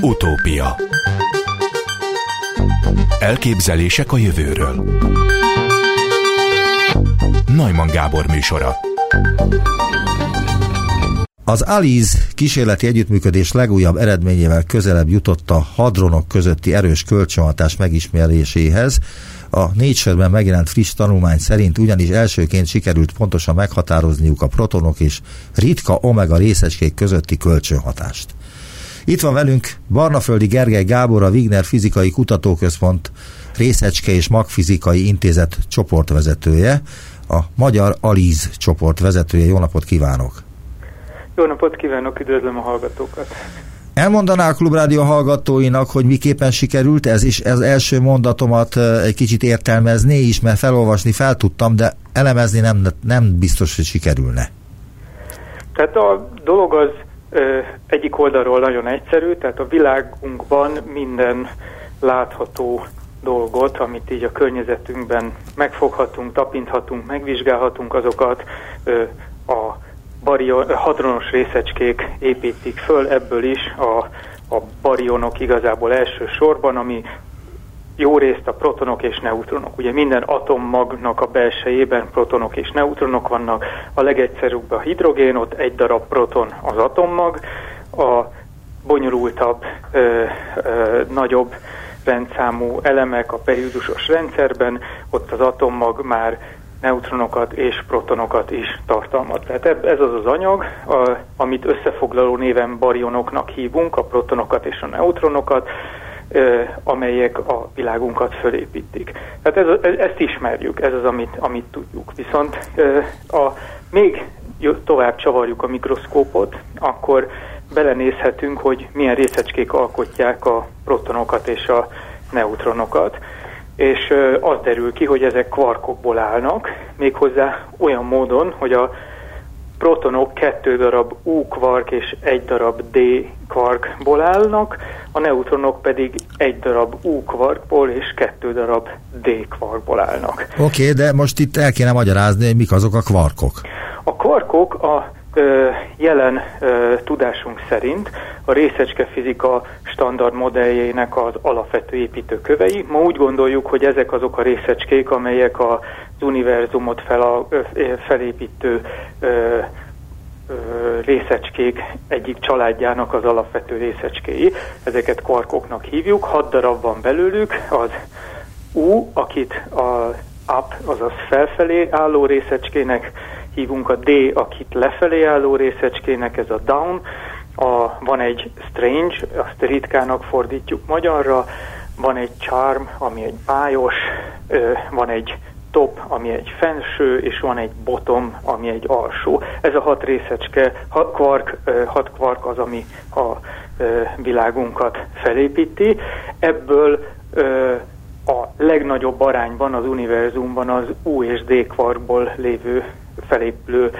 Utópia. Elképzelések a jövőről. Najman Gábor műsora. Az Aliz kísérleti együttműködés legújabb eredményével közelebb jutott a hadronok közötti erős kölcsönhatás megismeréséhez. A Nature-ben megjelent friss tanulmány szerint ugyanis elsőként sikerült pontosan meghatározniuk a protonok és ritka omega részecskék közötti kölcsönhatást. Itt van velünk Barnaföldi Gergely Gábor, a Wigner Fizikai Kutatóközpont részecske és magfizikai intézet csoportvezetője, a Magyar Aliz csoport vezetője. Jó napot kívánok! Jó napot kívánok, üdvözlöm a hallgatókat! Elmondaná a Klubrádió hallgatóinak, hogy miképpen sikerült ez, és ez első mondatomat egy kicsit értelmezni is, mert felolvasni fel tudtam, de elemezni nem, nem biztos, hogy sikerülne. Tehát a dolog az ö, egyik oldalról nagyon egyszerű, tehát a világunkban minden látható dolgot, amit így a környezetünkben megfoghatunk, tapinthatunk, megvizsgálhatunk, azokat ö, a barion, hadronos részecskék építik föl, ebből is a, a barionok igazából elsősorban, ami jó részt a protonok és neutronok. Ugye minden atommagnak a belsejében protonok és neutronok vannak, a legegyszerűbb a hidrogén, ott egy darab proton az atommag, a bonyolultabb, ö, ö, nagyobb rendszámú elemek a periódusos rendszerben, ott az atommag már neutronokat és protonokat is tartalmaz. Tehát ez az az anyag, a, amit összefoglaló néven barionoknak hívunk, a protonokat és a neutronokat, amelyek a világunkat fölépítik. Tehát ez, ezt ismerjük, ez az, amit, amit tudjuk. Viszont a, még tovább csavarjuk a mikroszkópot, akkor belenézhetünk, hogy milyen részecskék alkotják a protonokat és a neutronokat és az derül ki, hogy ezek kvarkokból állnak, méghozzá olyan módon, hogy a protonok kettő darab U kvark és egy darab D kvarkból állnak, a neutronok pedig egy darab U kvarkból és kettő darab D kvarkból állnak. Oké, okay, de most itt el kéne magyarázni, hogy mik azok a kvarkok. A kvarkok a jelen tudásunk szerint a részecske fizika standard modelljének az alapvető építőkövei. Ma úgy gondoljuk, hogy ezek azok a részecskék, amelyek az univerzumot fel a, felépítő részecskék egyik családjának az alapvető részecskéi. Ezeket kvarkoknak hívjuk, hat darab van belőlük, az U, akit a up, azaz felfelé álló részecskének hívunk a D, akit lefelé álló részecskének, ez a down, a, van egy strange, azt ritkának fordítjuk magyarra, van egy charm, ami egy bájos, van egy top, ami egy felső, és van egy bottom, ami egy alsó. Ez a hat részecske, hat kvark, hat kvark az, ami a világunkat felépíti. Ebből a legnagyobb arányban az univerzumban az U és D kvarkból lévő felépülő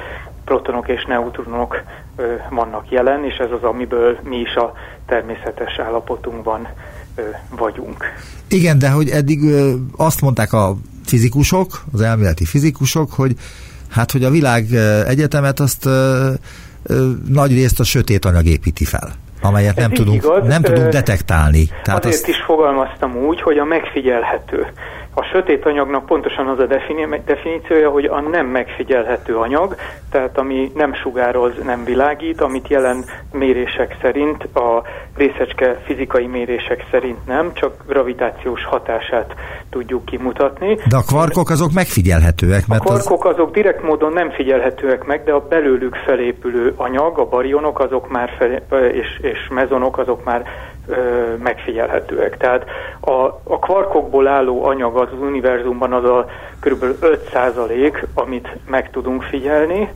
protonok és neutronok ö, vannak jelen, és ez az, amiből mi is a természetes állapotunkban ö, vagyunk. Igen, de hogy eddig ö, azt mondták a fizikusok, az elméleti fizikusok, hogy hát, hogy a világ egyetemet azt ö, ö, nagy részt a sötét anyag építi fel amelyet nem tudunk, igaz. nem tudunk detektálni. Tehát Azért azt... is fogalmaztam úgy, hogy a megfigyelhető. A sötét anyagnak pontosan az a definíciója, hogy a nem megfigyelhető anyag, tehát ami nem sugároz, nem világít, amit jelen mérések szerint, a részecske fizikai mérések szerint nem, csak gravitációs hatását tudjuk kimutatni. De a kvarkok azok megfigyelhetőek? Mert a kvarkok az... azok direkt módon nem figyelhetőek meg, de a belőlük felépülő anyag, a barionok azok már fel, és, és mezonok azok már megfigyelhetőek. Tehát a, a kvarkokból álló anyag az univerzumban az a kb. 5% amit meg tudunk figyelni,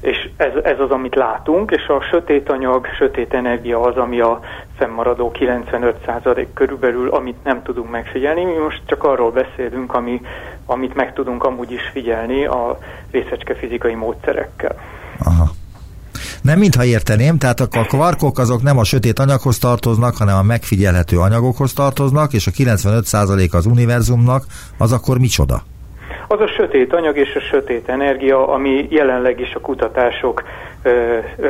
és ez, ez az, amit látunk, és a sötét anyag, sötét energia az, ami a fennmaradó 95% körülbelül, amit nem tudunk megfigyelni. Mi most csak arról beszélünk, ami, amit meg tudunk amúgy is figyelni a részecske fizikai módszerekkel. Aha. Nem mintha érteném, tehát a kvarkok azok nem a sötét anyaghoz tartoznak, hanem a megfigyelhető anyagokhoz tartoznak, és a 95% az univerzumnak, az akkor micsoda? az a sötét anyag és a sötét energia, ami jelenleg is a kutatások ö, ö,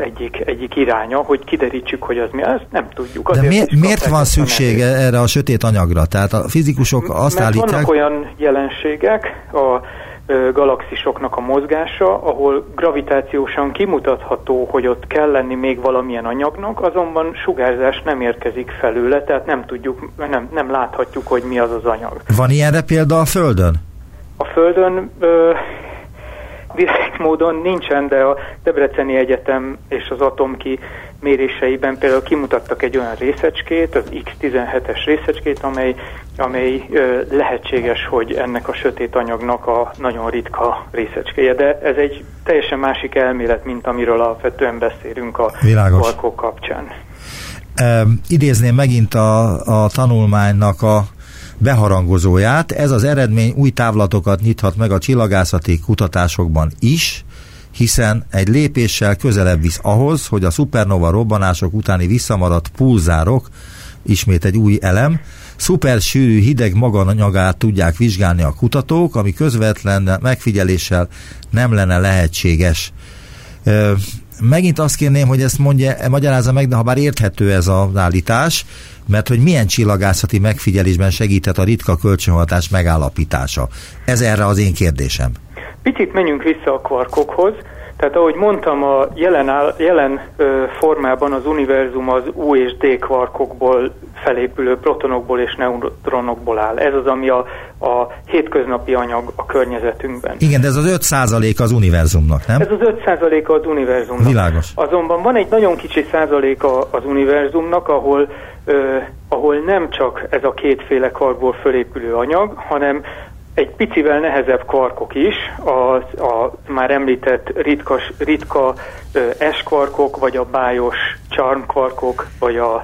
egyik, egyik iránya, hogy kiderítsük, hogy az mi, ezt nem tudjuk. De miért, miért van szükség erre a sötét anyagra? Tehát a fizikusok azt Mert állítják... vannak olyan jelenségek, a galaxisoknak a mozgása, ahol gravitációsan kimutatható, hogy ott kell lenni még valamilyen anyagnak, azonban sugárzás nem érkezik felőle, tehát nem tudjuk, nem, nem láthatjuk, hogy mi az az anyag. Van ilyenre példa a Földön? A Földön ö, direkt módon nincsen, de a Debreceni Egyetem és az Atomki méréseiben például kimutattak egy olyan részecskét, az X17-es részecskét, amely, amely ö, lehetséges, hogy ennek a sötét anyagnak a nagyon ritka részecskéje, de ez egy teljesen másik elmélet, mint amiről alapvetően beszélünk a kvarkok kapcsán. E, idézném megint a, a tanulmánynak a beharangozóját. Ez az eredmény új távlatokat nyithat meg a csillagászati kutatásokban is, hiszen egy lépéssel közelebb visz ahhoz, hogy a szupernova robbanások utáni visszamaradt pulzárok, ismét egy új elem, szupersűrű hideg maganyagát tudják vizsgálni a kutatók, ami közvetlen megfigyeléssel nem lenne lehetséges. Megint azt kérném, hogy ezt mondja, magyarázza meg, de ha bár érthető ez az állítás, mert hogy milyen csillagászati megfigyelésben segített a ritka kölcsönhatás megállapítása. Ez erre az én kérdésem. Picit menjünk vissza a kvarkokhoz. Tehát ahogy mondtam, a jelen, áll, jelen ö, formában az univerzum az U és D kvarkokból felépülő protonokból és neutronokból áll. Ez az, ami a, a hétköznapi anyag a környezetünkben. Igen, de ez az 5% az univerzumnak, nem? Ez az 5% az univerzumnak. Világos. Azonban van egy nagyon kicsi százaléka az univerzumnak, ahol, ö, ahol nem csak ez a kétféle kvarkból fölépülő anyag, hanem egy picivel nehezebb kvarkok is, a, a már említett ritka, ritka S-kvarkok, vagy a bájos charm kvarkok, vagy a,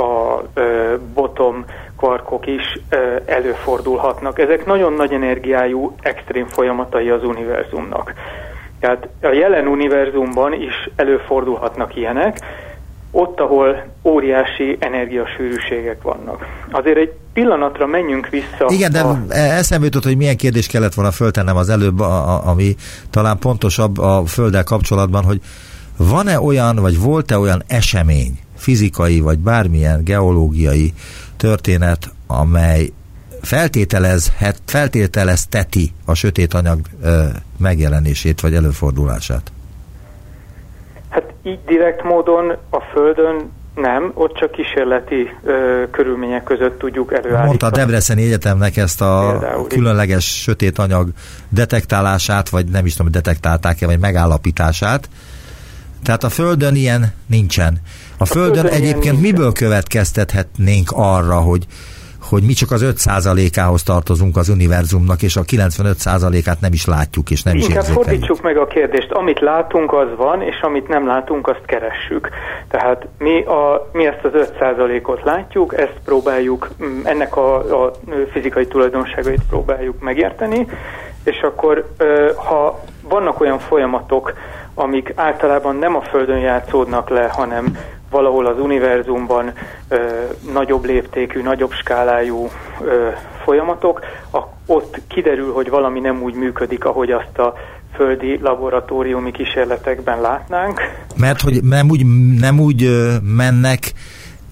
a ö, bottom kvarkok is ö, előfordulhatnak. Ezek nagyon nagy energiájú extrém folyamatai az univerzumnak. Tehát a jelen univerzumban is előfordulhatnak ilyenek, ott, ahol óriási energiasűrűségek vannak. Azért egy pillanatra menjünk vissza. Igen, de a... eszembe jutott, hogy milyen kérdést kellett volna föltennem az előbb, a, a, ami talán pontosabb a Földdel kapcsolatban, hogy van-e olyan, vagy volt-e olyan esemény, fizikai, vagy bármilyen geológiai történet, amely feltételezhet, feltételezteti a sötét anyag ö, megjelenését, vagy előfordulását? Így direkt módon a Földön nem, ott csak kísérleti ö, körülmények között tudjuk előállítani. Mondta a Debreceni Egyetemnek ezt a Például különleges így. sötét anyag detektálását, vagy nem is tudom, detektálták-e, vagy megállapítását. Tehát a Földön ilyen nincsen. A, a Földön, Földön egyébként miből következtethetnénk arra, hogy hogy mi csak az 5%-ához tartozunk az univerzumnak, és a 95%-át nem is látjuk, és nem Inkább is érzékeljük. fordítsuk meg a kérdést. Amit látunk, az van, és amit nem látunk, azt keressük. Tehát mi, a, mi ezt az 5%-ot látjuk, ezt próbáljuk, mm, ennek a, a fizikai tulajdonságait próbáljuk megérteni, és akkor ha vannak olyan folyamatok, amik általában nem a Földön játszódnak le, hanem valahol az univerzumban ö, nagyobb léptékű, nagyobb skálájú ö, folyamatok, a, ott kiderül, hogy valami nem úgy működik, ahogy azt a földi laboratóriumi kísérletekben látnánk. Mert hogy nem úgy, nem úgy mennek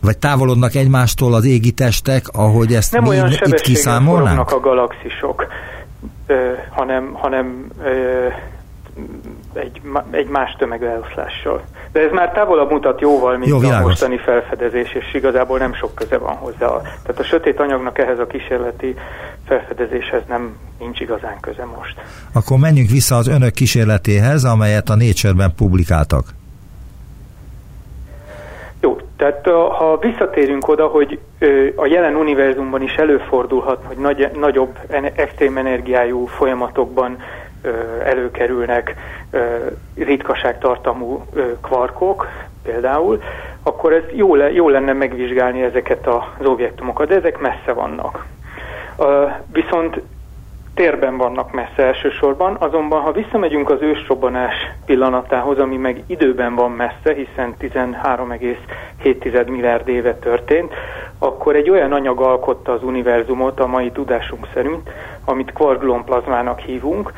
vagy távolodnak egymástól az égi testek, ahogy ezt nem mi olyan itt kiszámolnánk? a galaxisok, ö, hanem, hanem ö, egy, egy más tömegeloszlással. De ez már távolabb mutat jóval, mint Jó, a mostani felfedezés, és igazából nem sok köze van hozzá. Tehát a sötét anyagnak ehhez a kísérleti felfedezéshez nem nincs igazán köze most. Akkor menjünk vissza az önök kísérletéhez, amelyet a Nature-ben publikáltak. Jó, tehát ha visszatérünk oda, hogy a jelen univerzumban is előfordulhat, hogy nagy, nagyobb extrém energiájú folyamatokban előkerülnek ritkaságtartamú kvarkok például, akkor ez jó, le, jó lenne megvizsgálni ezeket az objektumokat, de ezek messze vannak. Viszont térben vannak messze elsősorban, azonban ha visszamegyünk az ősrobbanás pillanatához, ami meg időben van messze, hiszen 13,7 milliárd éve történt, akkor egy olyan anyag alkotta az univerzumot a mai tudásunk szerint, amit kvarglonplazmának hívunk,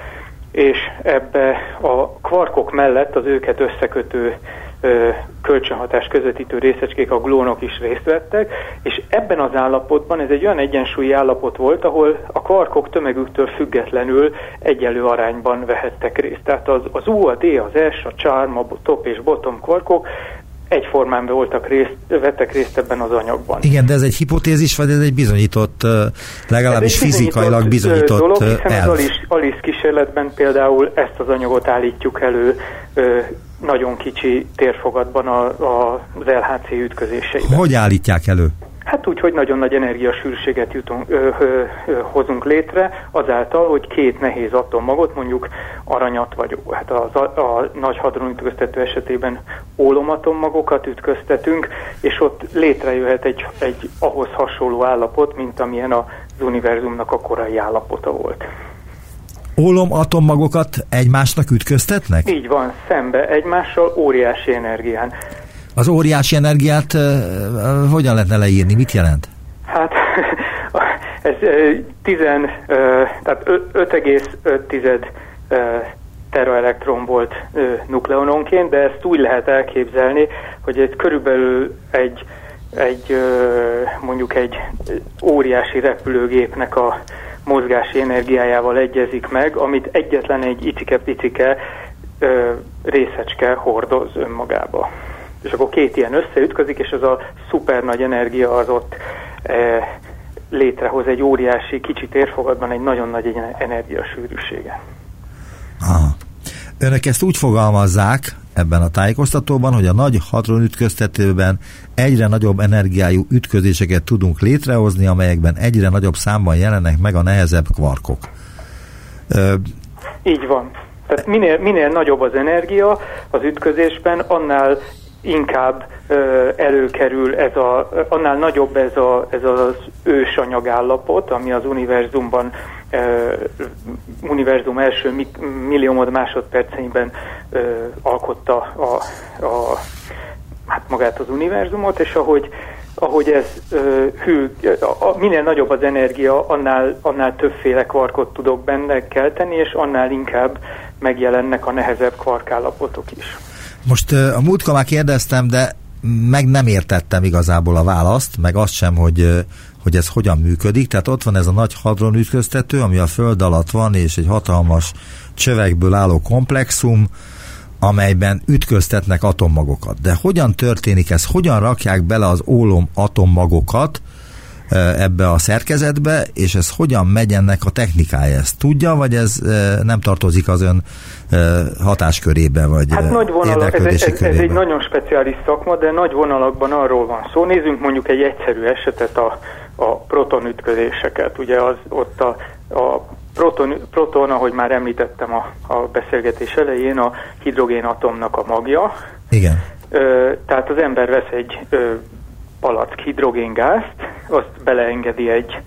és ebbe a kvarkok mellett az őket összekötő ö, kölcsönhatás közvetítő részecskék, a glónok is részt vettek, és ebben az állapotban ez egy olyan egyensúlyi állapot volt, ahol a kvarkok tömegüktől függetlenül egyelő arányban vehettek részt. Tehát az, az U, a D, az S, a charm, a top és bottom kvarkok egyformán voltak részt, vettek részt ebben az anyagban. Igen, de ez egy hipotézis, vagy ez egy bizonyított, legalábbis egy fizikailag bizonyított dolog, hiszen elv. az Alice, Alice kísérletben például ezt az anyagot állítjuk elő nagyon kicsi térfogatban a, a, az LHC ütközéseiben. Hogy állítják elő? Hát úgy, hogy nagyon nagy energiasűrűséget jutunk, ö, ö, ö, hozunk létre, azáltal, hogy két nehéz atommagot, mondjuk aranyat vagy hát a, a, nagy hadron ütköztető esetében ólomatommagokat ütköztetünk, és ott létrejöhet egy, egy ahhoz hasonló állapot, mint amilyen az univerzumnak a korai állapota volt. Ólom atommagokat egymásnak ütköztetnek? Így van, szembe egymással óriási energián. Az óriási energiát uh, hogyan lehetne leírni? Mit jelent? Hát ez uh, 10, uh, tehát 5,5 uh, teraelektron volt nukleononként, de ezt úgy lehet elképzelni, hogy ez körülbelül egy, egy mondjuk egy óriási repülőgépnek a mozgási energiájával egyezik meg, amit egyetlen egy icike-picike részecske hordoz önmagába és akkor két ilyen összeütközik, és ez a szuper nagy energia az ott e, létrehoz egy óriási, kicsit érfogadban egy nagyon nagy energiasűrűsége. Aha. Önök ezt úgy fogalmazzák ebben a tájékoztatóban, hogy a nagy hadronütköztetőben egyre nagyobb energiájú ütközéseket tudunk létrehozni, amelyekben egyre nagyobb számban jelennek meg a nehezebb kvarkok. Ö, Így van. Tehát minél, minél nagyobb az energia az ütközésben, annál inkább ö, előkerül ez a, annál nagyobb ez, a, ez az ősanyagállapot, ami az univerzumban ö, univerzum első mi, milliómod másodperceiben ö, alkotta a, a, hát magát az univerzumot, és ahogy ahogy ez ö, hű, a, minél nagyobb az energia, annál, annál többféle kvarkot tudok benne kelteni, és annál inkább megjelennek a nehezebb kvarkállapotok is. Most a múltkor már kérdeztem, de meg nem értettem igazából a választ, meg azt sem, hogy, hogy ez hogyan működik. Tehát ott van ez a nagy hadronütköztető, ami a föld alatt van, és egy hatalmas csövekből álló komplexum, amelyben ütköztetnek atommagokat. De hogyan történik ez? Hogyan rakják bele az ólom atommagokat ebbe a szerkezetbe, és ez hogyan megy ennek a technikája? Ezt tudja, vagy ez nem tartozik az ön hatáskörébe, vagy hát nagy vonalak, ez, ez, ez egy nagyon speciális szakma, de nagy vonalakban arról van szó. Nézzünk mondjuk egy egyszerű esetet, a, a protonütközéseket. Ugye az ott a, a proton, proton, ahogy már említettem a, a beszélgetés elején, a hidrogénatomnak a magja. Igen. Ö, tehát az ember vesz egy ö, palack hidrogéngázt, azt beleengedi egy,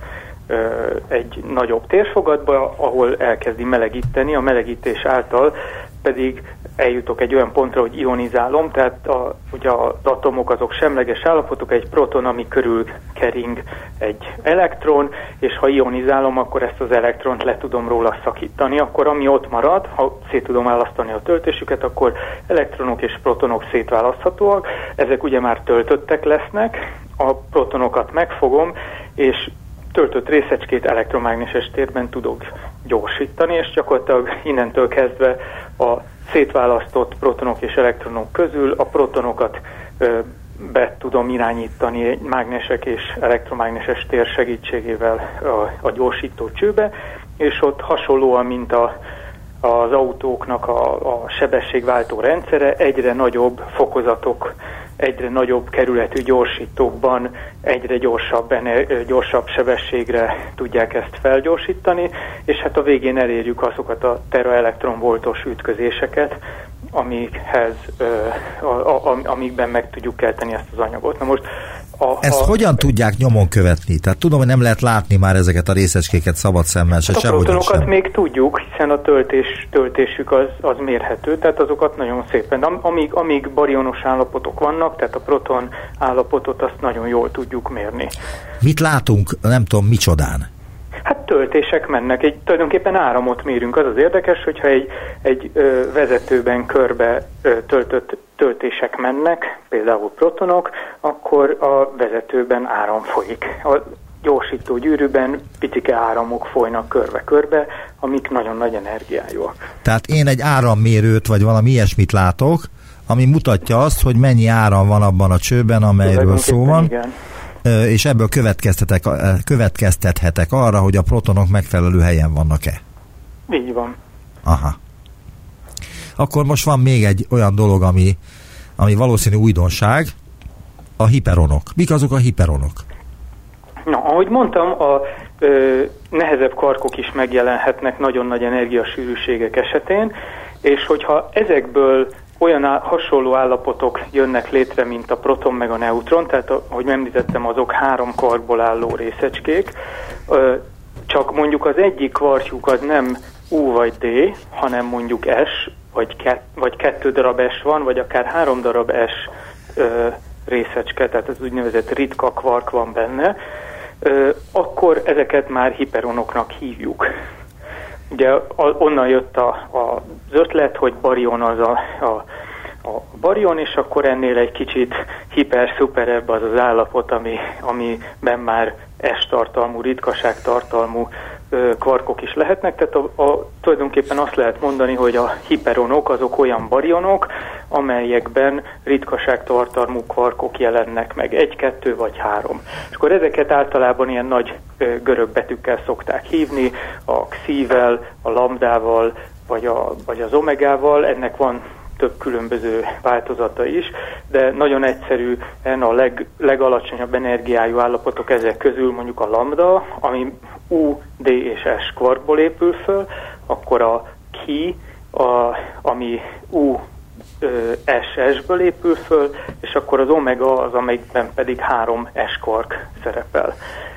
egy nagyobb térfogatba, ahol elkezdi melegíteni, a melegítés által pedig eljutok egy olyan pontra, hogy ionizálom, tehát a, ugye az atomok azok semleges állapotok, egy proton, ami körül kering egy elektron, és ha ionizálom, akkor ezt az elektront le tudom róla szakítani, akkor ami ott marad, ha szét tudom választani a töltésüket, akkor elektronok és protonok szétválaszthatóak, ezek ugye már töltöttek lesznek, a protonokat megfogom, és töltött részecskét elektromágneses térben tudok gyorsítani, és gyakorlatilag innentől kezdve a szétválasztott protonok és elektronok közül a protonokat be tudom irányítani mágnesek és elektromágneses tér segítségével a, a gyorsító csőbe, és ott hasonlóan, mint a, az autóknak a, a sebességváltó rendszere, egyre nagyobb fokozatok egyre nagyobb kerületű gyorsítókban egyre gyorsabb, gyorsabb sebességre tudják ezt felgyorsítani, és hát a végén elérjük azokat a teraelektronvoltos ütközéseket, amikhez, amikben meg tudjuk kelteni ezt az anyagot. Na most a, Ezt a, hogyan tudják nyomon követni? Tehát tudom, hogy nem lehet látni már ezeket a részecskéket szabad szemmel, se hát A protonokat még tudjuk, hiszen a töltés, töltésük az, az mérhető, tehát azokat nagyon szépen. Amíg, amíg barionos állapotok vannak, tehát a proton állapotot azt nagyon jól tudjuk mérni. Mit látunk, nem tudom, micsodán? Töltések mennek, egy, tulajdonképpen áramot mérünk. Az az érdekes, hogyha egy, egy ö, vezetőben körbe ö, töltött töltések mennek, például protonok, akkor a vezetőben áram folyik. A gyorsító gyűrűben picike áramok folynak körbe-körbe, amik nagyon nagy energiájúak. Tehát én egy árammérőt vagy valami ilyesmit látok, ami mutatja azt, hogy mennyi áram van abban a csőben, amelyről szó van. Igen és ebből következtetek, következtethetek arra, hogy a protonok megfelelő helyen vannak-e? Így van. Aha. Akkor most van még egy olyan dolog, ami, ami valószínű újdonság, a hiperonok. Mik azok a hiperonok? Na, ahogy mondtam, a ö, nehezebb karkok is megjelenhetnek nagyon nagy energiasűrűségek esetén, és hogyha ezekből olyan hasonló állapotok jönnek létre, mint a proton meg a neutron, tehát ahogy említettem, azok három karkból álló részecskék, csak mondjuk az egyik kvartjuk az nem U vagy D, hanem mondjuk S, vagy, kett, vagy kettő darab S van, vagy akár három darab S ö, részecske, tehát az úgynevezett ritka kvark van benne, akkor ezeket már hiperonoknak hívjuk. Ugye onnan jött a, a, az ötlet, hogy barion az a, a, a barion, és akkor ennél egy kicsit hiper-szuperebb az az állapot, ami, amiben már S-tartalmú, ritkaságtartalmú kvarkok is lehetnek, tehát a, a, tulajdonképpen azt lehet mondani, hogy a hiperonok azok olyan barionok, amelyekben ritkaságtartalmú kvarkok jelennek meg, egy, kettő vagy három. És akkor ezeket általában ilyen nagy görög betűkkel szokták hívni, a xível, a lambdával, vagy, a, vagy az omegával, ennek van több különböző változata is, de nagyon egyszerű a leg, legalacsonyabb energiájú állapotok ezek közül mondjuk a lambda, ami U, D és S kvarkból épül föl, akkor a ki, a, ami U, S, S-ből épül föl, és akkor az omega az, amelyikben pedig három S kvark szerepel.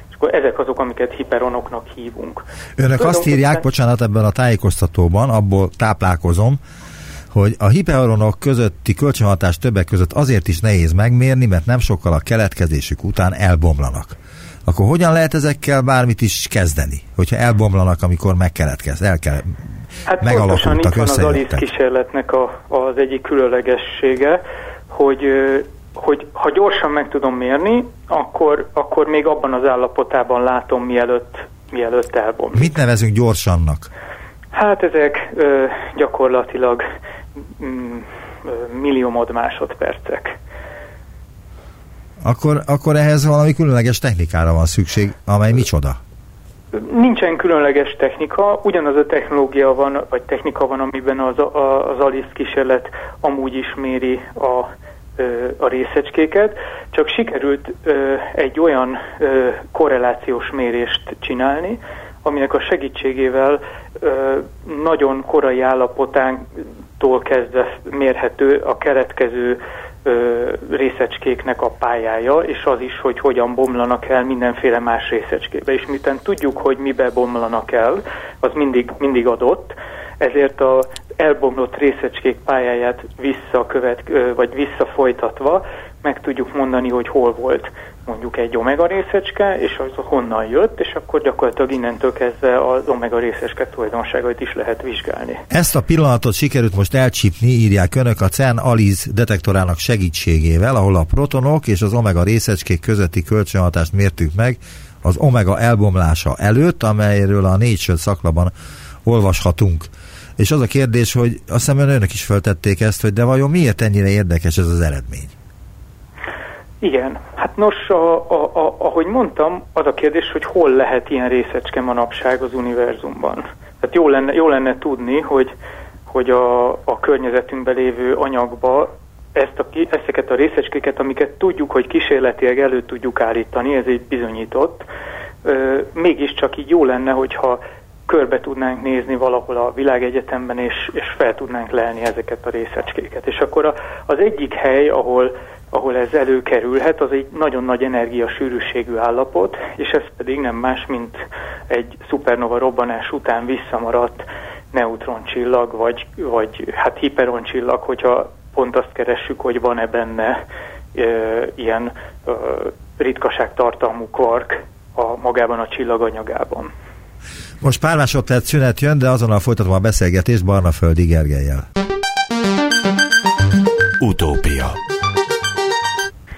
És akkor ezek azok, amiket hiperonoknak hívunk. Önök azt írják, bocsánat, ebben a tájékoztatóban, abból táplálkozom, hogy a hiperonok közötti kölcsönhatás többek között azért is nehéz megmérni, mert nem sokkal a keletkezésük után elbomlanak. Akkor hogyan lehet ezekkel bármit is kezdeni, hogyha elbomlanak, amikor megkeletkez, el kell, hát megalakultak, itt van az Alice kísérletnek a, az egyik különlegessége, hogy hogy ha gyorsan meg tudom mérni, akkor, akkor még abban az állapotában látom, mielőtt, mielőtt elbomlik. Mit nevezünk gyorsannak? Hát ezek ö, gyakorlatilag milliómod másodpercek. Akkor, akkor ehhez valami különleges technikára van szükség, amely micsoda? Nincsen különleges technika, ugyanaz a technológia van, vagy technika van, amiben az, a, az Alice kísérlet amúgy is méri a, a részecskéket, csak sikerült egy olyan korrelációs mérést csinálni, aminek a segítségével nagyon korai állapotántól kezdve mérhető a keletkező részecskéknek a pályája, és az is, hogy hogyan bomlanak el mindenféle más részecskébe. És miután tudjuk, hogy mibe bomlanak el, az mindig, mindig adott, ezért a elbomlott részecskék pályáját visszakövet, vagy visszafolytatva meg tudjuk mondani, hogy hol volt mondjuk egy omega részecske, és az honnan jött, és akkor gyakorlatilag innentől kezdve az omega részecske tulajdonságait is lehet vizsgálni. Ezt a pillanatot sikerült most elcsípni, írják önök a CERN ALIS detektorának segítségével, ahol a protonok és az omega részecskék közötti kölcsönhatást mértük meg az omega elbomlása előtt, amelyről a Nature szaklapban olvashatunk. És az a kérdés, hogy azt hiszem önök is feltették ezt, hogy de vajon miért ennyire érdekes ez az eredmény? Igen, hát nos, a, a, a, ahogy mondtam, az a kérdés, hogy hol lehet ilyen részecske manapság az univerzumban. Tehát jó lenne, jó lenne tudni, hogy, hogy a, a környezetünkben lévő anyagba ezt a, ezeket a részecskéket, amiket tudjuk, hogy kísérletileg elő tudjuk állítani, ez egy bizonyított, ö, mégiscsak így jó lenne, hogyha körbe tudnánk nézni valahol a világegyetemben, és, és fel tudnánk lelni ezeket a részecskéket. És akkor a, az egyik hely, ahol, ahol ez előkerülhet, az egy nagyon nagy energiasűrűségű állapot, és ez pedig nem más, mint egy szupernova robbanás után visszamaradt neutroncsillag, vagy, vagy hát hiperoncsillag, hogyha pont azt keressük, hogy van-e benne e, ilyen e, ritkaságtartalmú kvark a magában a csillaganyagában. Most pár másodperc szünet jön, de azonnal folytatom a beszélgetést Barnaföldi Gergelyel. Utópia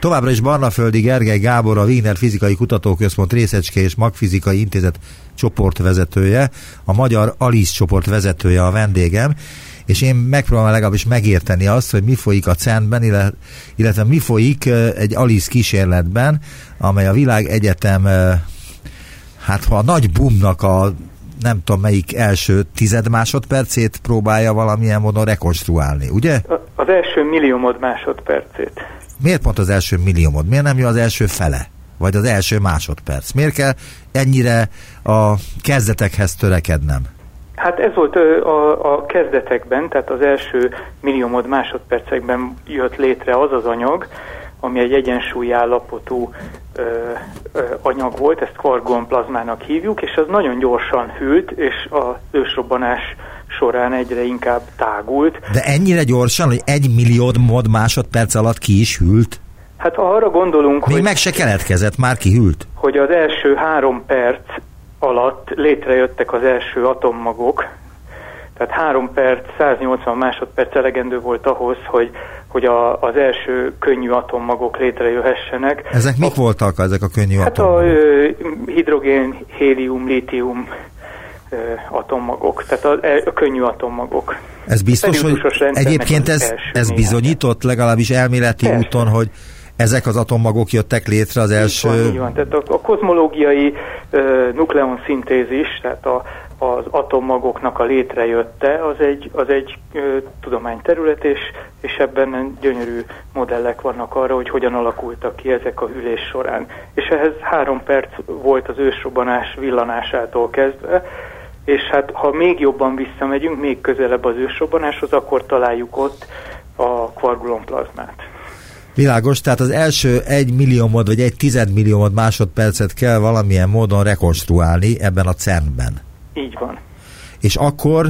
Továbbra is Barnaföldi Gergely Gábor, a Wiener Fizikai Kutatóközpont Részecske és Magfizikai Intézet csoportvezetője, a Magyar Alice csoport vezetője a vendégem, és én megpróbálom legalábbis megérteni azt, hogy mi folyik a CERN-ben, illetve mi folyik egy Alice kísérletben, amely a világ egyetem hát ha a nagy boomnak a nem tudom melyik első tized másodpercét próbálja valamilyen módon rekonstruálni, ugye? Az első milliómod másodpercét. Miért pont az első milliómod? Miért nem jó az első fele? Vagy az első másodperc? Miért kell ennyire a kezdetekhez törekednem? Hát ez volt a, a kezdetekben, tehát az első milliómod másodpercekben jött létre az az anyag, ami egy egyensúlyi állapotú ö, ö, anyag volt, ezt kvargonplazmának hívjuk, és az nagyon gyorsan hűlt, és az ősrobbanás során egyre inkább tágult. De ennyire gyorsan, hogy egy milliód másodperc alatt ki is hűlt? Hát arra gondolunk, Még hogy... meg se keletkezett, már kihűlt. Hogy az első három perc alatt létrejöttek az első atommagok, tehát három perc, 180 másodperc elegendő volt ahhoz, hogy, hogy a, az első könnyű atommagok létrejöhessenek. Ezek mik voltak ezek a könnyű hát atommagok? Hát a hidrogén, hélium, lítium atommagok, tehát a, e, a könnyű atommagok. Ez biztos, hogy egyébként ez, ez bizonyított legalábbis elméleti Persze. úton, hogy ezek az atommagok jöttek létre az első... Így van, így van. Tehát a, a kozmológiai uh, nukleonszintézis, tehát a, az atommagoknak a létrejötte, az egy, az egy uh, tudományterület, és, és ebben gyönyörű modellek vannak arra, hogy hogyan alakultak ki ezek a hűlés során. És ehhez három perc volt az ősrobbanás villanásától kezdve, és hát ha még jobban visszamegyünk, még közelebb az ősrobbanáshoz, akkor találjuk ott a kvargulonplazmát. Világos, tehát az első egy milliómod vagy egy tizedmilliómod másodpercet kell valamilyen módon rekonstruálni ebben a CERN-ben. Így van. És akkor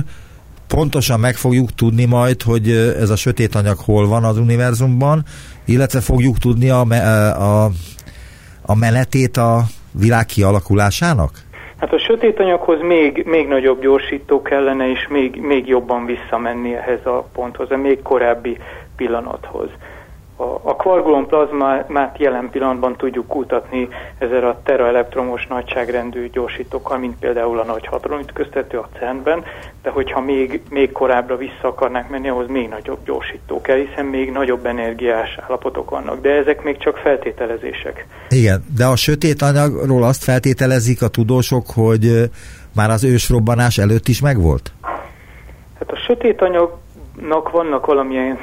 pontosan meg fogjuk tudni majd, hogy ez a sötét anyag hol van az univerzumban, illetve fogjuk tudni a, a, a menetét a világ kialakulásának? Hát a sötét anyaghoz még, még nagyobb gyorsító kellene, és még, még jobban visszamenni ehhez a ponthoz, a még korábbi pillanathoz. A, a kvargulon plazmát jelen pillanatban tudjuk kutatni ezzel a teraelektromos nagyságrendű gyorsítókkal, mint például a nagy hadronütköztető a CERN-ben, de hogyha még, még korábbra vissza akarnánk menni, ahhoz még nagyobb gyorsító kell, hiszen még nagyobb energiás állapotok vannak, de ezek még csak feltételezések. Igen, de a sötét anyagról azt feltételezik a tudósok, hogy már az ősrobbanás előtt is megvolt? Hát a sötét anyag nak vannak valamilyen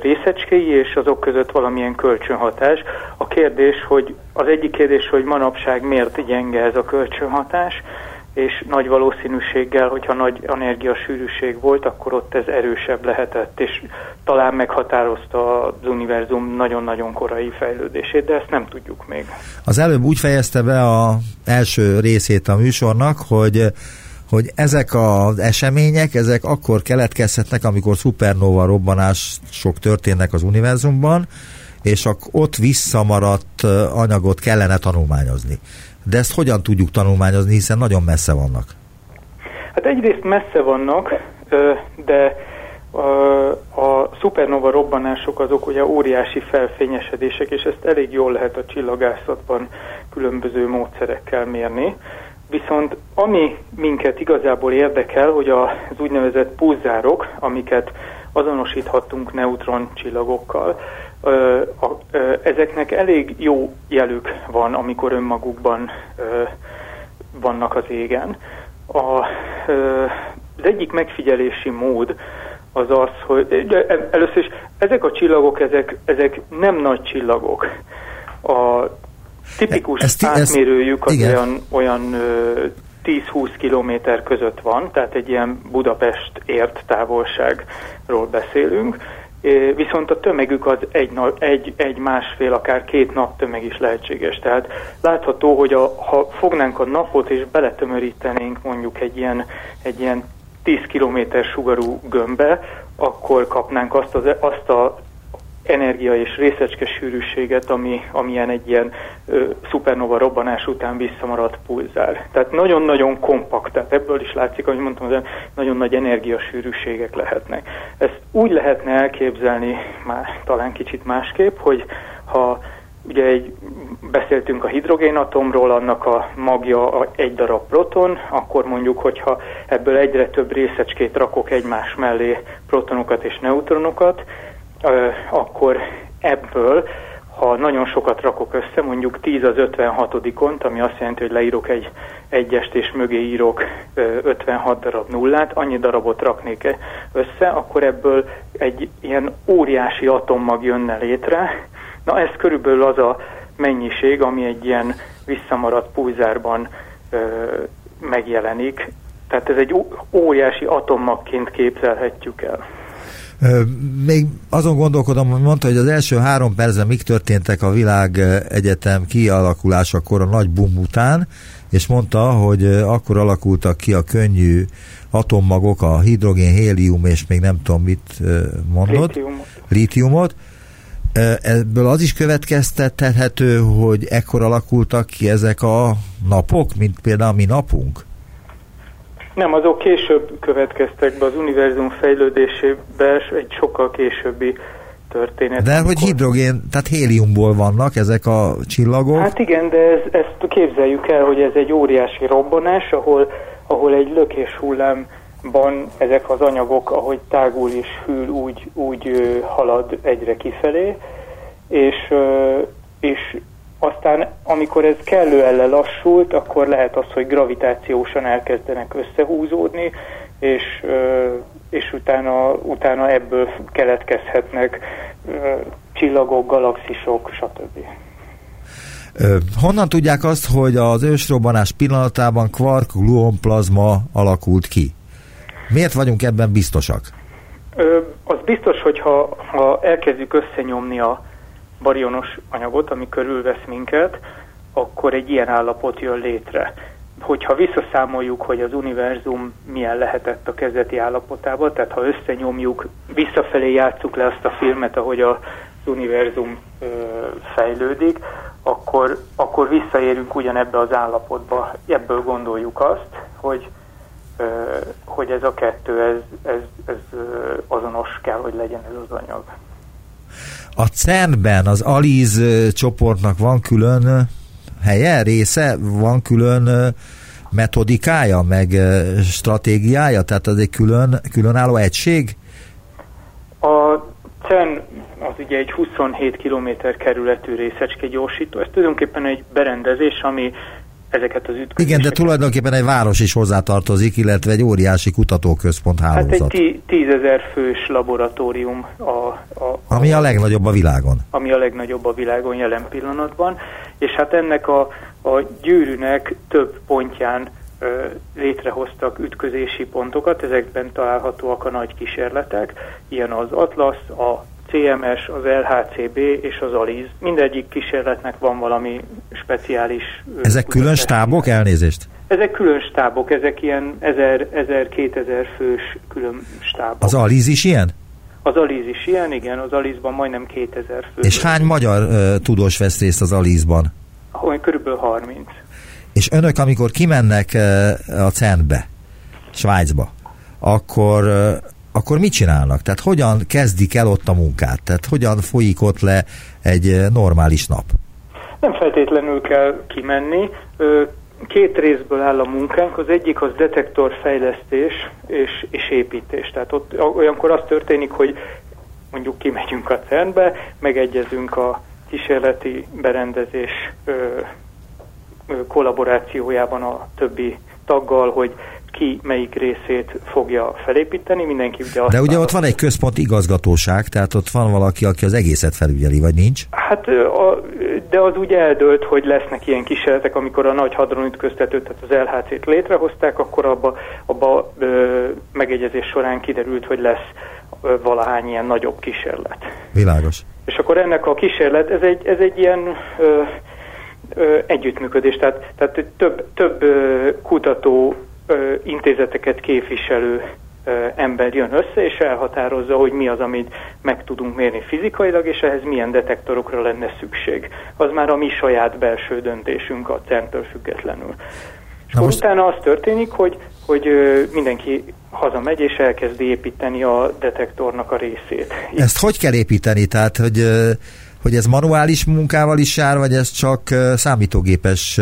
részecskéi, és azok között valamilyen kölcsönhatás. A kérdés, hogy az egyik kérdés, hogy manapság miért gyenge ez a kölcsönhatás, és nagy valószínűséggel, hogyha nagy energiasűrűség volt, akkor ott ez erősebb lehetett, és talán meghatározta az univerzum nagyon-nagyon korai fejlődését, de ezt nem tudjuk még. Az előbb úgy fejezte be a első részét a műsornak, hogy hogy ezek az események, ezek akkor keletkezhetnek, amikor szupernova robbanások történnek az univerzumban, és akkor ott visszamaradt anyagot kellene tanulmányozni. De ezt hogyan tudjuk tanulmányozni, hiszen nagyon messze vannak? Hát egyrészt messze vannak, de a szupernova robbanások azok ugye óriási felfényesedések, és ezt elég jól lehet a csillagászatban különböző módszerekkel mérni. Viszont ami minket igazából érdekel, hogy az úgynevezett pulzárok, amiket azonosíthattunk neutron csillagokkal, ezeknek elég jó jelük van, amikor önmagukban vannak az égen. A, az egyik megfigyelési mód az az, hogy először is ezek a csillagok, ezek, ezek nem nagy csillagok. A tipikus ezt, átmérőjük az igen. olyan, olyan 10-20 kilométer között van, tehát egy ilyen Budapest ért távolságról beszélünk, viszont a tömegük az egy, egy, egy másfél, akár két nap tömeg is lehetséges. Tehát látható, hogy a, ha fognánk a napot és beletömörítenénk mondjuk egy ilyen, egy ilyen 10 kilométer sugarú gömbbe, akkor kapnánk azt, az, azt a energia és részecske sűrűséget, ami, amilyen egy ilyen ö, szupernova robbanás után visszamaradt pulzár. Tehát nagyon-nagyon kompakt, tehát ebből is látszik, ahogy mondtam, hogy nagyon nagy energiasűrűségek lehetnek. Ezt úgy lehetne elképzelni, már talán kicsit másképp, hogy ha ugye egy, beszéltünk a hidrogénatomról, annak a magja egy darab proton, akkor mondjuk, hogyha ebből egyre több részecskét rakok egymás mellé protonokat és neutronokat, akkor ebből, ha nagyon sokat rakok össze, mondjuk 10 az 56-on, ami azt jelenti, hogy leírok egy egyest és mögé írok 56 darab nullát, annyi darabot raknék össze, akkor ebből egy ilyen óriási atommag jönne létre. Na ez körülbelül az a mennyiség, ami egy ilyen visszamaradt pulzárban megjelenik. Tehát ez egy óriási atommagként képzelhetjük el. Még azon gondolkodom, hogy mondta, hogy az első három percben mik történtek a világ egyetem kialakulásakor a nagy bum után, és mondta, hogy akkor alakultak ki a könnyű atommagok, a hidrogén, hélium, és még nem tudom mit mondott, Lítiumot. lítiumot. Ebből az is következtethető, hogy ekkor alakultak ki ezek a napok, mint például a mi napunk? Nem, azok később következtek be az univerzum fejlődésébe, egy sokkal későbbi történet. De hogy hidrogén, tehát héliumból vannak ezek a csillagok? Hát igen, de ez, ezt képzeljük el, hogy ez egy óriási robbanás, ahol, ahol egy lökés hullámban ezek az anyagok, ahogy tágul és hűl, úgy, úgy halad egyre kifelé, és, és aztán, amikor ez kellően lelassult, akkor lehet az, hogy gravitációsan elkezdenek összehúzódni, és, és utána, utána ebből keletkezhetnek csillagok, galaxisok, stb. Honnan tudják azt, hogy az ősrobbanás pillanatában kvark plazma alakult ki? Miért vagyunk ebben biztosak? Az biztos, hogy ha, ha elkezdjük összenyomni a barionos anyagot, ami körülvesz minket, akkor egy ilyen állapot jön létre. Hogyha visszaszámoljuk, hogy az univerzum milyen lehetett a kezdeti állapotában, tehát ha összenyomjuk, visszafelé játsszuk le azt a filmet, ahogy az univerzum ö, fejlődik, akkor, akkor visszaérünk ugyanebbe az állapotba. Ebből gondoljuk azt, hogy hogy ez a kettő, ez, ez, ez azonos kell, hogy legyen ez az anyag. A CERN-ben az ALIZ csoportnak van külön helye, része, van külön metodikája, meg stratégiája, tehát az egy külön, különálló egység? A CERN az ugye egy 27 km kerületű részecske gyorsító, ez tulajdonképpen egy berendezés, ami ezeket az ütközéseket. Igen, de tulajdonképpen egy város is hozzátartozik, illetve egy óriási kutatóközpont hálózat. Hát egy tízezer fős laboratórium. A, a, ami a legnagyobb a világon. Ami a legnagyobb a világon jelen pillanatban, és hát ennek a, a gyűrűnek több pontján ö, létrehoztak ütközési pontokat, ezekben találhatóak a nagy kísérletek, ilyen az Atlas, a CMS, az LHCB és az ALIZ. Mindegyik kísérletnek van valami speciális... Ezek külön stábok? Elnézést? Ezek külön stábok, ezek ilyen 1000-2000 fős külön stábok. Az ALIZ is ilyen? Az ALIZ is ilyen, igen, az ALIZ-ban majdnem 2000 fő. És hány magyar uh, tudós vesz részt az ALIZ-ban? Körülbelül 30. És önök, amikor kimennek uh, a CERN-be, Svájcba, akkor uh, akkor mit csinálnak? Tehát hogyan kezdik el ott a munkát? Tehát hogyan folyik ott le egy eh, normális nap? Nem feltétlenül kell kimenni. Két részből áll a munkánk. Az egyik az detektorfejlesztés és, és építés. Tehát ott olyankor az történik, hogy mondjuk kimegyünk a CERN-be, megegyezünk a kísérleti berendezés ö, ö, kollaborációjában a többi taggal, hogy ki melyik részét fogja felépíteni, mindenki ugye De ugye ott van egy központi igazgatóság, tehát ott van valaki, aki az egészet felügyeli, vagy nincs? Hát, a, de az úgy eldőlt, hogy lesznek ilyen kísérletek, amikor a nagy hadronütköztetőt, tehát az LHC-t létrehozták, akkor abba, abba ö, megegyezés során kiderült, hogy lesz ö, valahány ilyen nagyobb kísérlet. Világos. És akkor ennek a kísérlet, ez egy, ez egy ilyen ö, együttműködés, tehát, tehát több, több kutató ö, intézeteket képviselő ö, ember jön össze, és elhatározza, hogy mi az, amit meg tudunk mérni fizikailag, és ehhez milyen detektorokra lenne szükség. Az már a mi saját belső döntésünk a CERN-től függetlenül. És akkor most... utána az történik, hogy, hogy ö, mindenki hazamegy és elkezdi építeni a detektornak a részét. Ezt hogy kell építeni? Tehát, hogy hogy ez manuális munkával is jár, vagy ez csak számítógépes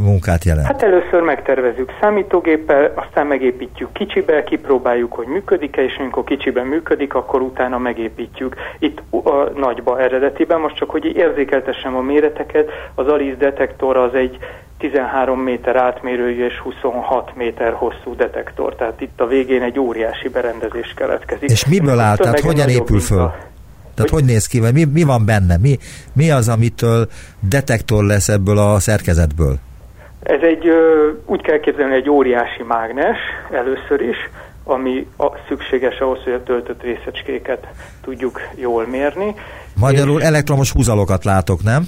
munkát jelent? Hát először megtervezünk számítógéppel, aztán megépítjük kicsibe, kipróbáljuk, hogy működik-e, és amikor kicsiben működik, akkor utána megépítjük itt a nagyba eredetiben. Most csak, hogy érzékeltessem a méreteket, az ALIS detektor az egy 13 méter átmérőjű és 26 méter hosszú detektor. Tehát itt a végén egy óriási berendezés keletkezik. És miből áll? Tehát hogyan épül föl? A tehát hogy, néz ki, mi, mi van benne? Mi, mi az, amitől detektor lesz ebből a szerkezetből? Ez egy, úgy kell képzelni, egy óriási mágnes először is, ami a, szükséges ahhoz, hogy a töltött részecskéket tudjuk jól mérni. Magyarul és... elektromos húzalokat látok, nem?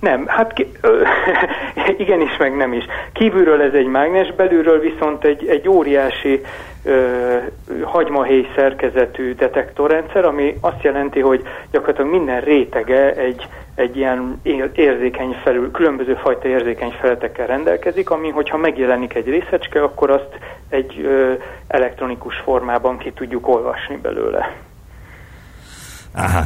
Nem, hát ki, ö, igenis, meg nem is. Kívülről ez egy mágnes, belülről viszont egy, egy óriási hagymahéj szerkezetű detektorrendszer, ami azt jelenti, hogy gyakorlatilag minden rétege egy, egy ilyen érzékeny felül, különböző fajta érzékeny feletekkel rendelkezik, ami, hogyha megjelenik egy részecske, akkor azt egy ö, elektronikus formában ki tudjuk olvasni belőle. Aha.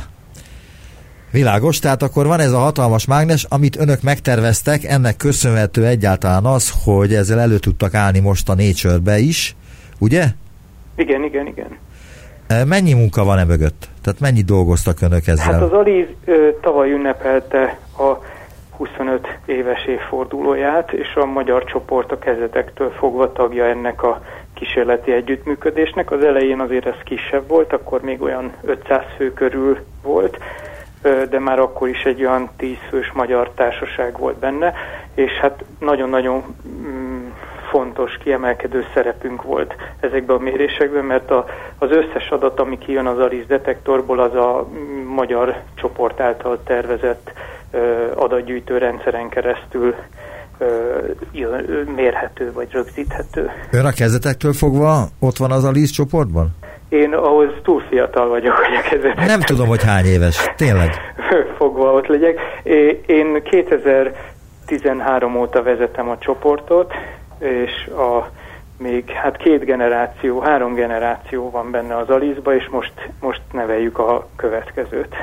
Világos, tehát akkor van ez a hatalmas mágnes, amit önök megterveztek, ennek köszönhető egyáltalán az, hogy ezzel elő tudtak állni most a Nature-be is, ugye? Igen, igen, igen. E, mennyi munka van e mögött? Tehát mennyit dolgoztak önök ezzel? Hát az Aliz tavaly ünnepelte a 25 éves évfordulóját, és a magyar csoport a kezetektől fogva tagja ennek a kísérleti együttműködésnek. Az elején azért ez kisebb volt, akkor még olyan 500 fő körül volt, de már akkor is egy olyan 10 fős magyar társaság volt benne, és hát nagyon-nagyon mm, fontos, kiemelkedő szerepünk volt ezekben a mérésekben, mert a, az összes adat, ami kijön az ARIS detektorból, az a magyar csoport által tervezett ö, adatgyűjtő rendszeren keresztül ö, mérhető vagy rögzíthető. Ön a kezdetektől fogva ott van az ARIS csoportban? Én ahhoz túl fiatal vagyok, hogy a kezdetektől. Nem tudom, hogy hány éves, tényleg. fogva ott legyek. Én 2013 óta vezetem a csoportot, és a még hát két generáció, három generáció van benne az Alizba, és most, most neveljük a következőt.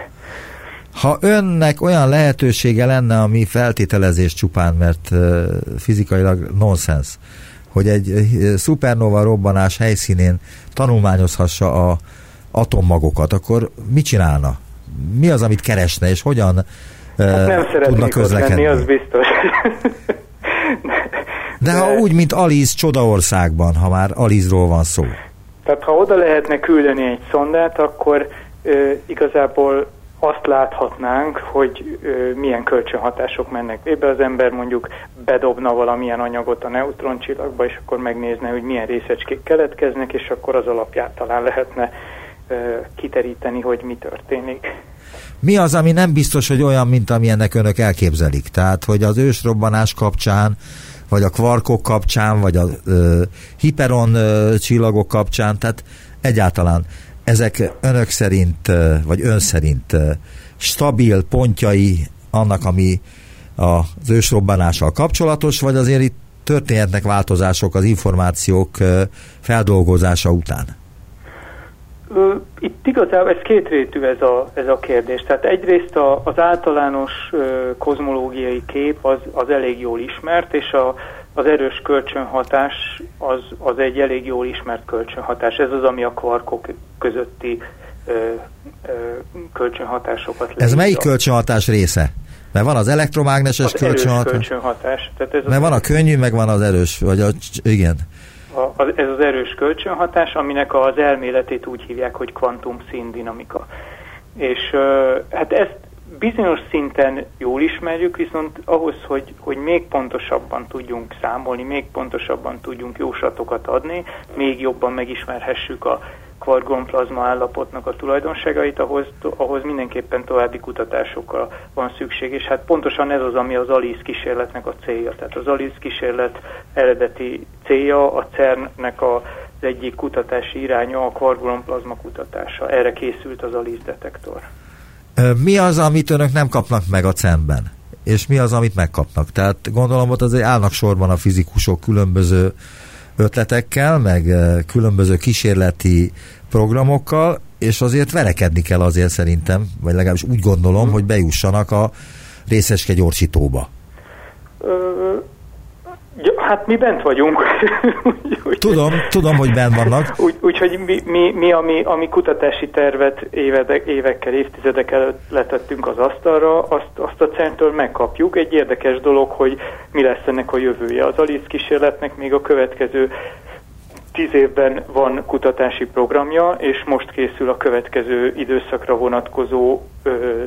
Ha önnek olyan lehetősége lenne, ami feltételezés csupán, mert fizikailag nonsens, hogy egy szupernova robbanás helyszínén tanulmányozhassa a atommagokat, akkor mit csinálna? Mi az, amit keresne, és hogyan hát nem tudna közlekedni? Lenni, az biztos. De ha úgy, mint Alice Csodaországban, ha már Alice-ról van szó. Tehát ha oda lehetne küldeni egy szondát, akkor ö, igazából azt láthatnánk, hogy ö, milyen kölcsönhatások mennek végbe. Az ember mondjuk bedobna valamilyen anyagot a neutroncsillagba, és akkor megnézne, hogy milyen részecskék keletkeznek, és akkor az alapját talán lehetne ö, kiteríteni, hogy mi történik. Mi az, ami nem biztos, hogy olyan, mint amilyennek önök elképzelik? Tehát, hogy az ősrobbanás kapcsán vagy a kvarkok kapcsán, vagy a ö, hiperon ö, csillagok kapcsán, tehát egyáltalán ezek önök szerint, vagy ön szerint stabil pontjai annak, ami az ősrobbanással kapcsolatos, vagy azért itt történhetnek változások az információk feldolgozása után? Itt igazából ez kétrétű ez a, ez a kérdés. Tehát egyrészt a, az általános kozmológiai kép az, az elég jól ismert, és a, az erős kölcsönhatás az, az egy elég jól ismert kölcsönhatás. Ez az, ami a kvarkok közötti ö, ö, kölcsönhatásokat Ez melyik kölcsönhatás része? Mert van az elektromágneses az kölcsönhatás. kölcsönhatás. Tehát ez Mert van a könnyű, meg van az erős, vagy a, igen. Ez az erős kölcsönhatás, aminek az elméletét úgy hívják, hogy kvantum színdinamika. És hát ezt bizonyos szinten jól ismerjük, viszont ahhoz, hogy, hogy még pontosabban tudjunk számolni, még pontosabban tudjunk jóslatokat adni, még jobban megismerhessük a kvargonplazma állapotnak a tulajdonságait, ahhoz, ahhoz mindenképpen további kutatásokra van szükség, és hát pontosan ez az, ami az ALIS kísérletnek a célja. Tehát az ALIS kísérlet eredeti célja a CERN-nek a az egyik kutatási iránya a kvargulomplazma kutatása. Erre készült az ALIS detektor. Mi az, amit önök nem kapnak meg a CERN-ben? És mi az, amit megkapnak? Tehát gondolom, hogy azért állnak sorban a fizikusok különböző ötletekkel, meg különböző kísérleti programokkal, és azért verekedni kell azért szerintem, vagy legalábbis úgy gondolom, hogy bejussanak a részeske gyorsítóba. Hát mi bent vagyunk. tudom, tudom, hogy bent vannak. Úgyhogy úgy, mi, mi, mi ami, ami kutatási tervet évedek, évekkel, évtizedek előtt letettünk az asztalra, azt, azt a centől megkapjuk. Egy érdekes dolog, hogy mi lesz ennek a jövője. Az Alice kísérletnek még a következő tíz évben van kutatási programja, és most készül a következő időszakra vonatkozó ö,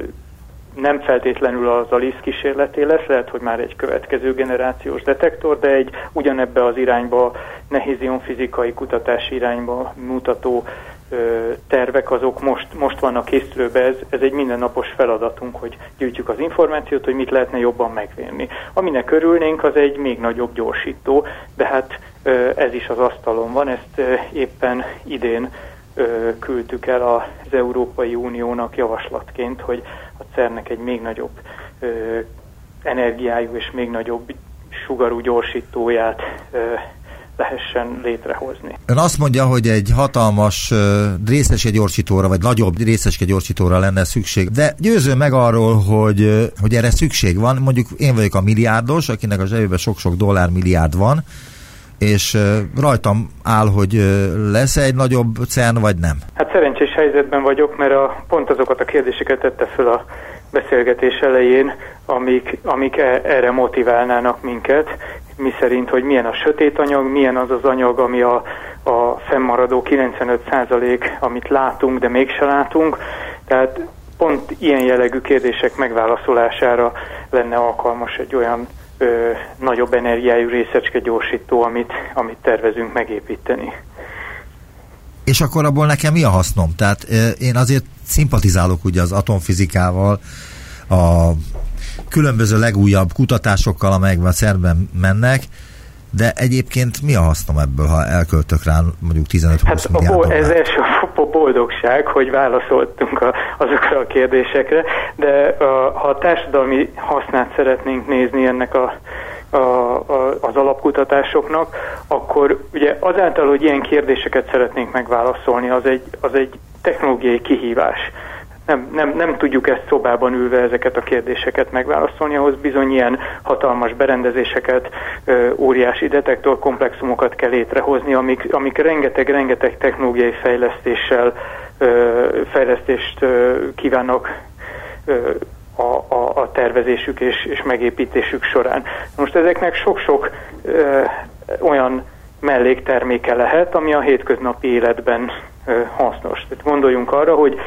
nem feltétlenül az ALIS kísérleté lesz, lehet, hogy már egy következő generációs detektor, de egy ugyanebbe az irányba, nehézion fizikai kutatási irányba mutató ö, tervek, azok most, most vannak készülőbe, ez, ez egy mindennapos feladatunk, hogy gyűjtjük az információt, hogy mit lehetne jobban megvérni. Aminek örülnénk, az egy még nagyobb gyorsító, de hát ö, ez is az asztalon van, ezt ö, éppen idén küldtük el az Európai Uniónak javaslatként, hogy a CERN-nek egy még nagyobb ö, energiájú és még nagyobb sugarú gyorsítóját ö, lehessen létrehozni. Ön azt mondja, hogy egy hatalmas részeske gyorsítóra, vagy nagyobb részeske gyorsítóra lenne szükség, de győző meg arról, hogy, hogy erre szükség van. Mondjuk én vagyok a milliárdos, akinek a zsebében sok-sok dollár milliárd van, és rajtam áll, hogy lesz egy nagyobb CERN, vagy nem? Hát szerencsés helyzetben vagyok, mert a, pont azokat a kérdéseket tette föl a beszélgetés elején, amik, amik e, erre motiválnának minket, mi szerint, hogy milyen a sötét anyag, milyen az az anyag, ami a, a fennmaradó 95% amit látunk, de mégse látunk. Tehát pont ilyen jellegű kérdések megválaszolására lenne alkalmas egy olyan ö, nagyobb energiájú részecske gyorsító, amit, amit tervezünk megépíteni. És akkor abból nekem mi a hasznom? Tehát én azért szimpatizálok ugye az atomfizikával, a különböző legújabb kutatásokkal, amelyekben szerben mennek, de egyébként mi a hasznom ebből, ha elköltök rá mondjuk 15-20 hát milliárd Ez első a boldogság, hogy válaszoltunk a, azokra a kérdésekre, de a, ha a társadalmi hasznát szeretnénk nézni ennek a, a, a, az alapkutatásoknak, akkor ugye azáltal, hogy ilyen kérdéseket szeretnénk megválaszolni, az egy, az egy technológiai kihívás nem, nem, nem tudjuk ezt szobában ülve ezeket a kérdéseket megválaszolni, ahhoz bizony ilyen hatalmas berendezéseket, óriási detektor komplexumokat kell létrehozni, amik, amik rengeteg-rengeteg technológiai fejlesztéssel, fejlesztést kívánok a, a, a tervezésük és, és megépítésük során. Most ezeknek sok-sok olyan mellékterméke lehet, ami a hétköznapi életben hasznos. Tehát gondoljunk arra, hogy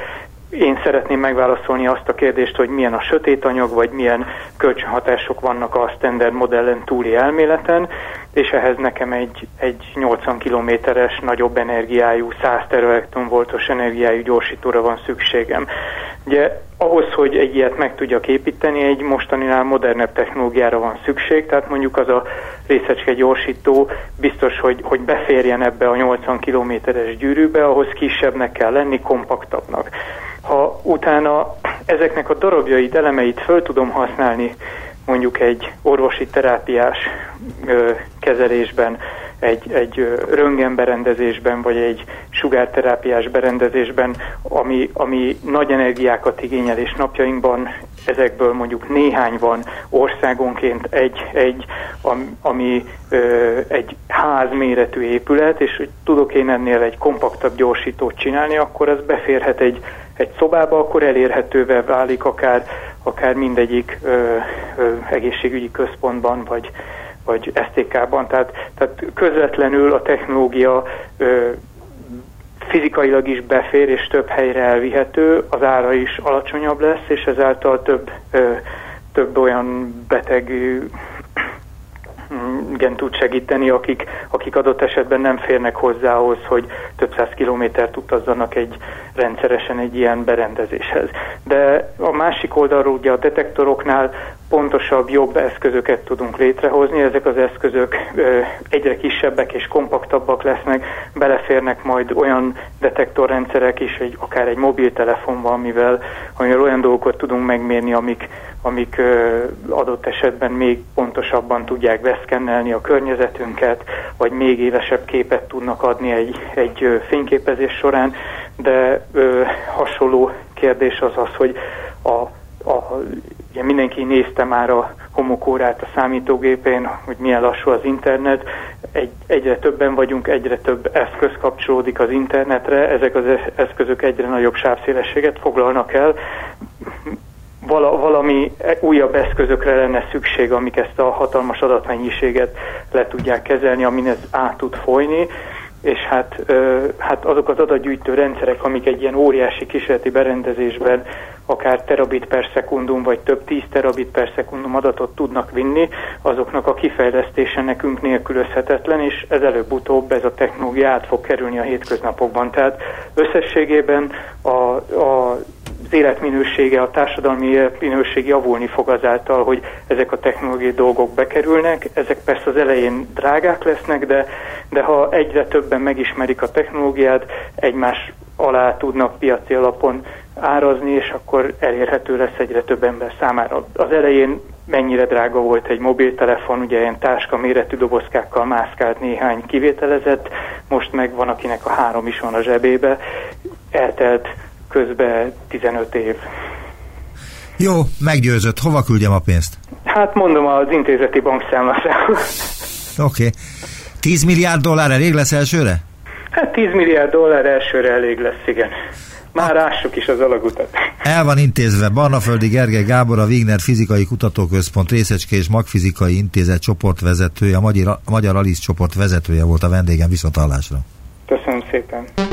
én szeretném megválaszolni azt a kérdést, hogy milyen a sötét anyag, vagy milyen kölcsönhatások vannak a standard modellen túli elméleten, és ehhez nekem egy, egy 80 kilométeres, nagyobb energiájú, 100 teraelektron voltos energiájú gyorsítóra van szükségem. Ugye ahhoz, hogy egy ilyet meg tudjak építeni, egy mostaninál modernebb technológiára van szükség, tehát mondjuk az a részecske gyorsító biztos, hogy, hogy beférjen ebbe a 80 kilométeres gyűrűbe, ahhoz kisebbnek kell lenni, kompaktabbnak. Ha utána ezeknek a darabjait, elemeit föl tudom használni mondjuk egy orvosi terápiás ö, kezelésben, egy, egy röntgenberendezésben, vagy egy sugárterápiás berendezésben, ami, ami nagy energiákat igényel, és napjainkban ezekből mondjuk néhány van országonként egy, egy ami ö, egy ház méretű épület, és hogy tudok én ennél egy kompaktabb gyorsítót csinálni, akkor ez beférhet egy, egy szobába, akkor elérhetővé válik akár, akár mindegyik ö, ö, egészségügyi központban, vagy, vagy STK-ban, tehát, tehát közvetlenül a technológia ö, fizikailag is befér és több helyre elvihető, az ára is alacsonyabb lesz, és ezáltal több, ö, több olyan beteg igen tud segíteni, akik, akik adott esetben nem férnek hozzá ahhoz, hogy több száz kilométert utazzanak egy rendszeresen egy ilyen berendezéshez. De a másik oldalról ugye a detektoroknál pontosabb, jobb eszközöket tudunk létrehozni. Ezek az eszközök egyre kisebbek és kompaktabbak lesznek, beleférnek majd olyan detektorrendszerek is, egy, akár egy mobiltelefonban, amivel, amivel olyan dolgokat tudunk megmérni, amik, amik adott esetben még pontosabban tudják beszkennelni a környezetünket, vagy még élesebb képet tudnak adni egy, egy fényképezés során, de ö, hasonló kérdés az az, hogy a a, ugye mindenki nézte már a homokórát a számítógépén, hogy milyen lassú az internet. Egy, egyre többen vagyunk, egyre több eszköz kapcsolódik az internetre, ezek az eszközök egyre nagyobb sávszélességet foglalnak el. Vala, valami újabb eszközökre lenne szükség, amik ezt a hatalmas adatmennyiséget le tudják kezelni, amin ez át tud folyni és hát, hát azok az adatgyűjtő rendszerek, amik egy ilyen óriási kísérleti berendezésben akár terabit per szekundum, vagy több tíz terabit per szekundum adatot tudnak vinni, azoknak a kifejlesztése nekünk nélkülözhetetlen, és ez előbb-utóbb ez a technológia át fog kerülni a hétköznapokban. Tehát összességében a, a az életminősége, a társadalmi életminőség javulni fog azáltal, hogy ezek a technológiai dolgok bekerülnek. Ezek persze az elején drágák lesznek, de, de ha egyre többen megismerik a technológiát, egymás alá tudnak piaci alapon árazni, és akkor elérhető lesz egyre több ember számára. Az elején mennyire drága volt egy mobiltelefon, ugye ilyen táska méretű dobozkákkal mászkált néhány kivételezett, most meg van, akinek a három is van a zsebébe, eltelt közben 15 év. Jó, meggyőzött. Hova küldjem a pénzt? Hát mondom az intézeti bankszámlára. Oké. Okay. 10 milliárd dollár elég lesz elsőre? Hát 10 milliárd dollár elsőre elég lesz, igen. Már ássuk is az alagutat. El van intézve Barnaföldi Gergely Gábor, a Wigner Fizikai Kutatóközpont Részecske és Magfizikai Intézet csoportvezetője, a Magyar, Magyar Alice csoport vezetője volt a vendégem viszontalásra. Köszönöm szépen.